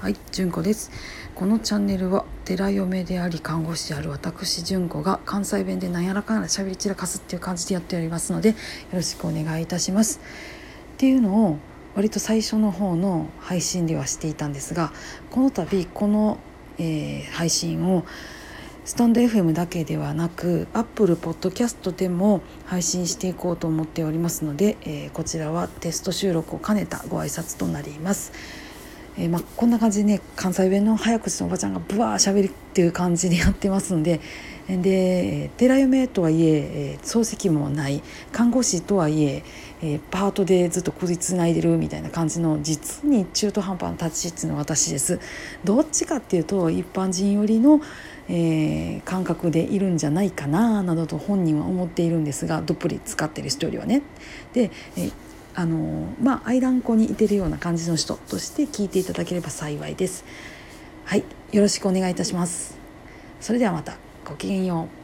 はい、純子です。このチャンネルは寺嫁であり看護師である私純子が関西弁でなんやらかんやら喋り散らかすっていう感じでやっておりますのでよろしくお願いいたします。っていうのを割と最初の方の配信ではしていたんですがこの度この、えー配信をスタンド FM だけではなく Apple Podcast でも配信していこうと思っておりますので、えーこちらはテスト収録を兼ねたご挨拶となります。えーまあ、こんな感じでね関西弁の早口のおばちゃんがブワーしゃべるっていう感じでやってますんでで寺嫁とはいえ漱石もない看護師とはいえパートでずっと食いつないでるみたいな感じの実に中途半端な立ち位置の私です。どっちかっていうと一般人寄りの、えー感覚でいるんじゃないかななどと本人は思っているんですがどっぷり使ってる人よりはね。で、あのまあ愛ん子にいてるような感じの人として聞いていただければ幸いです。はい、よろしくお願いいたします。それではまたごきげんよう。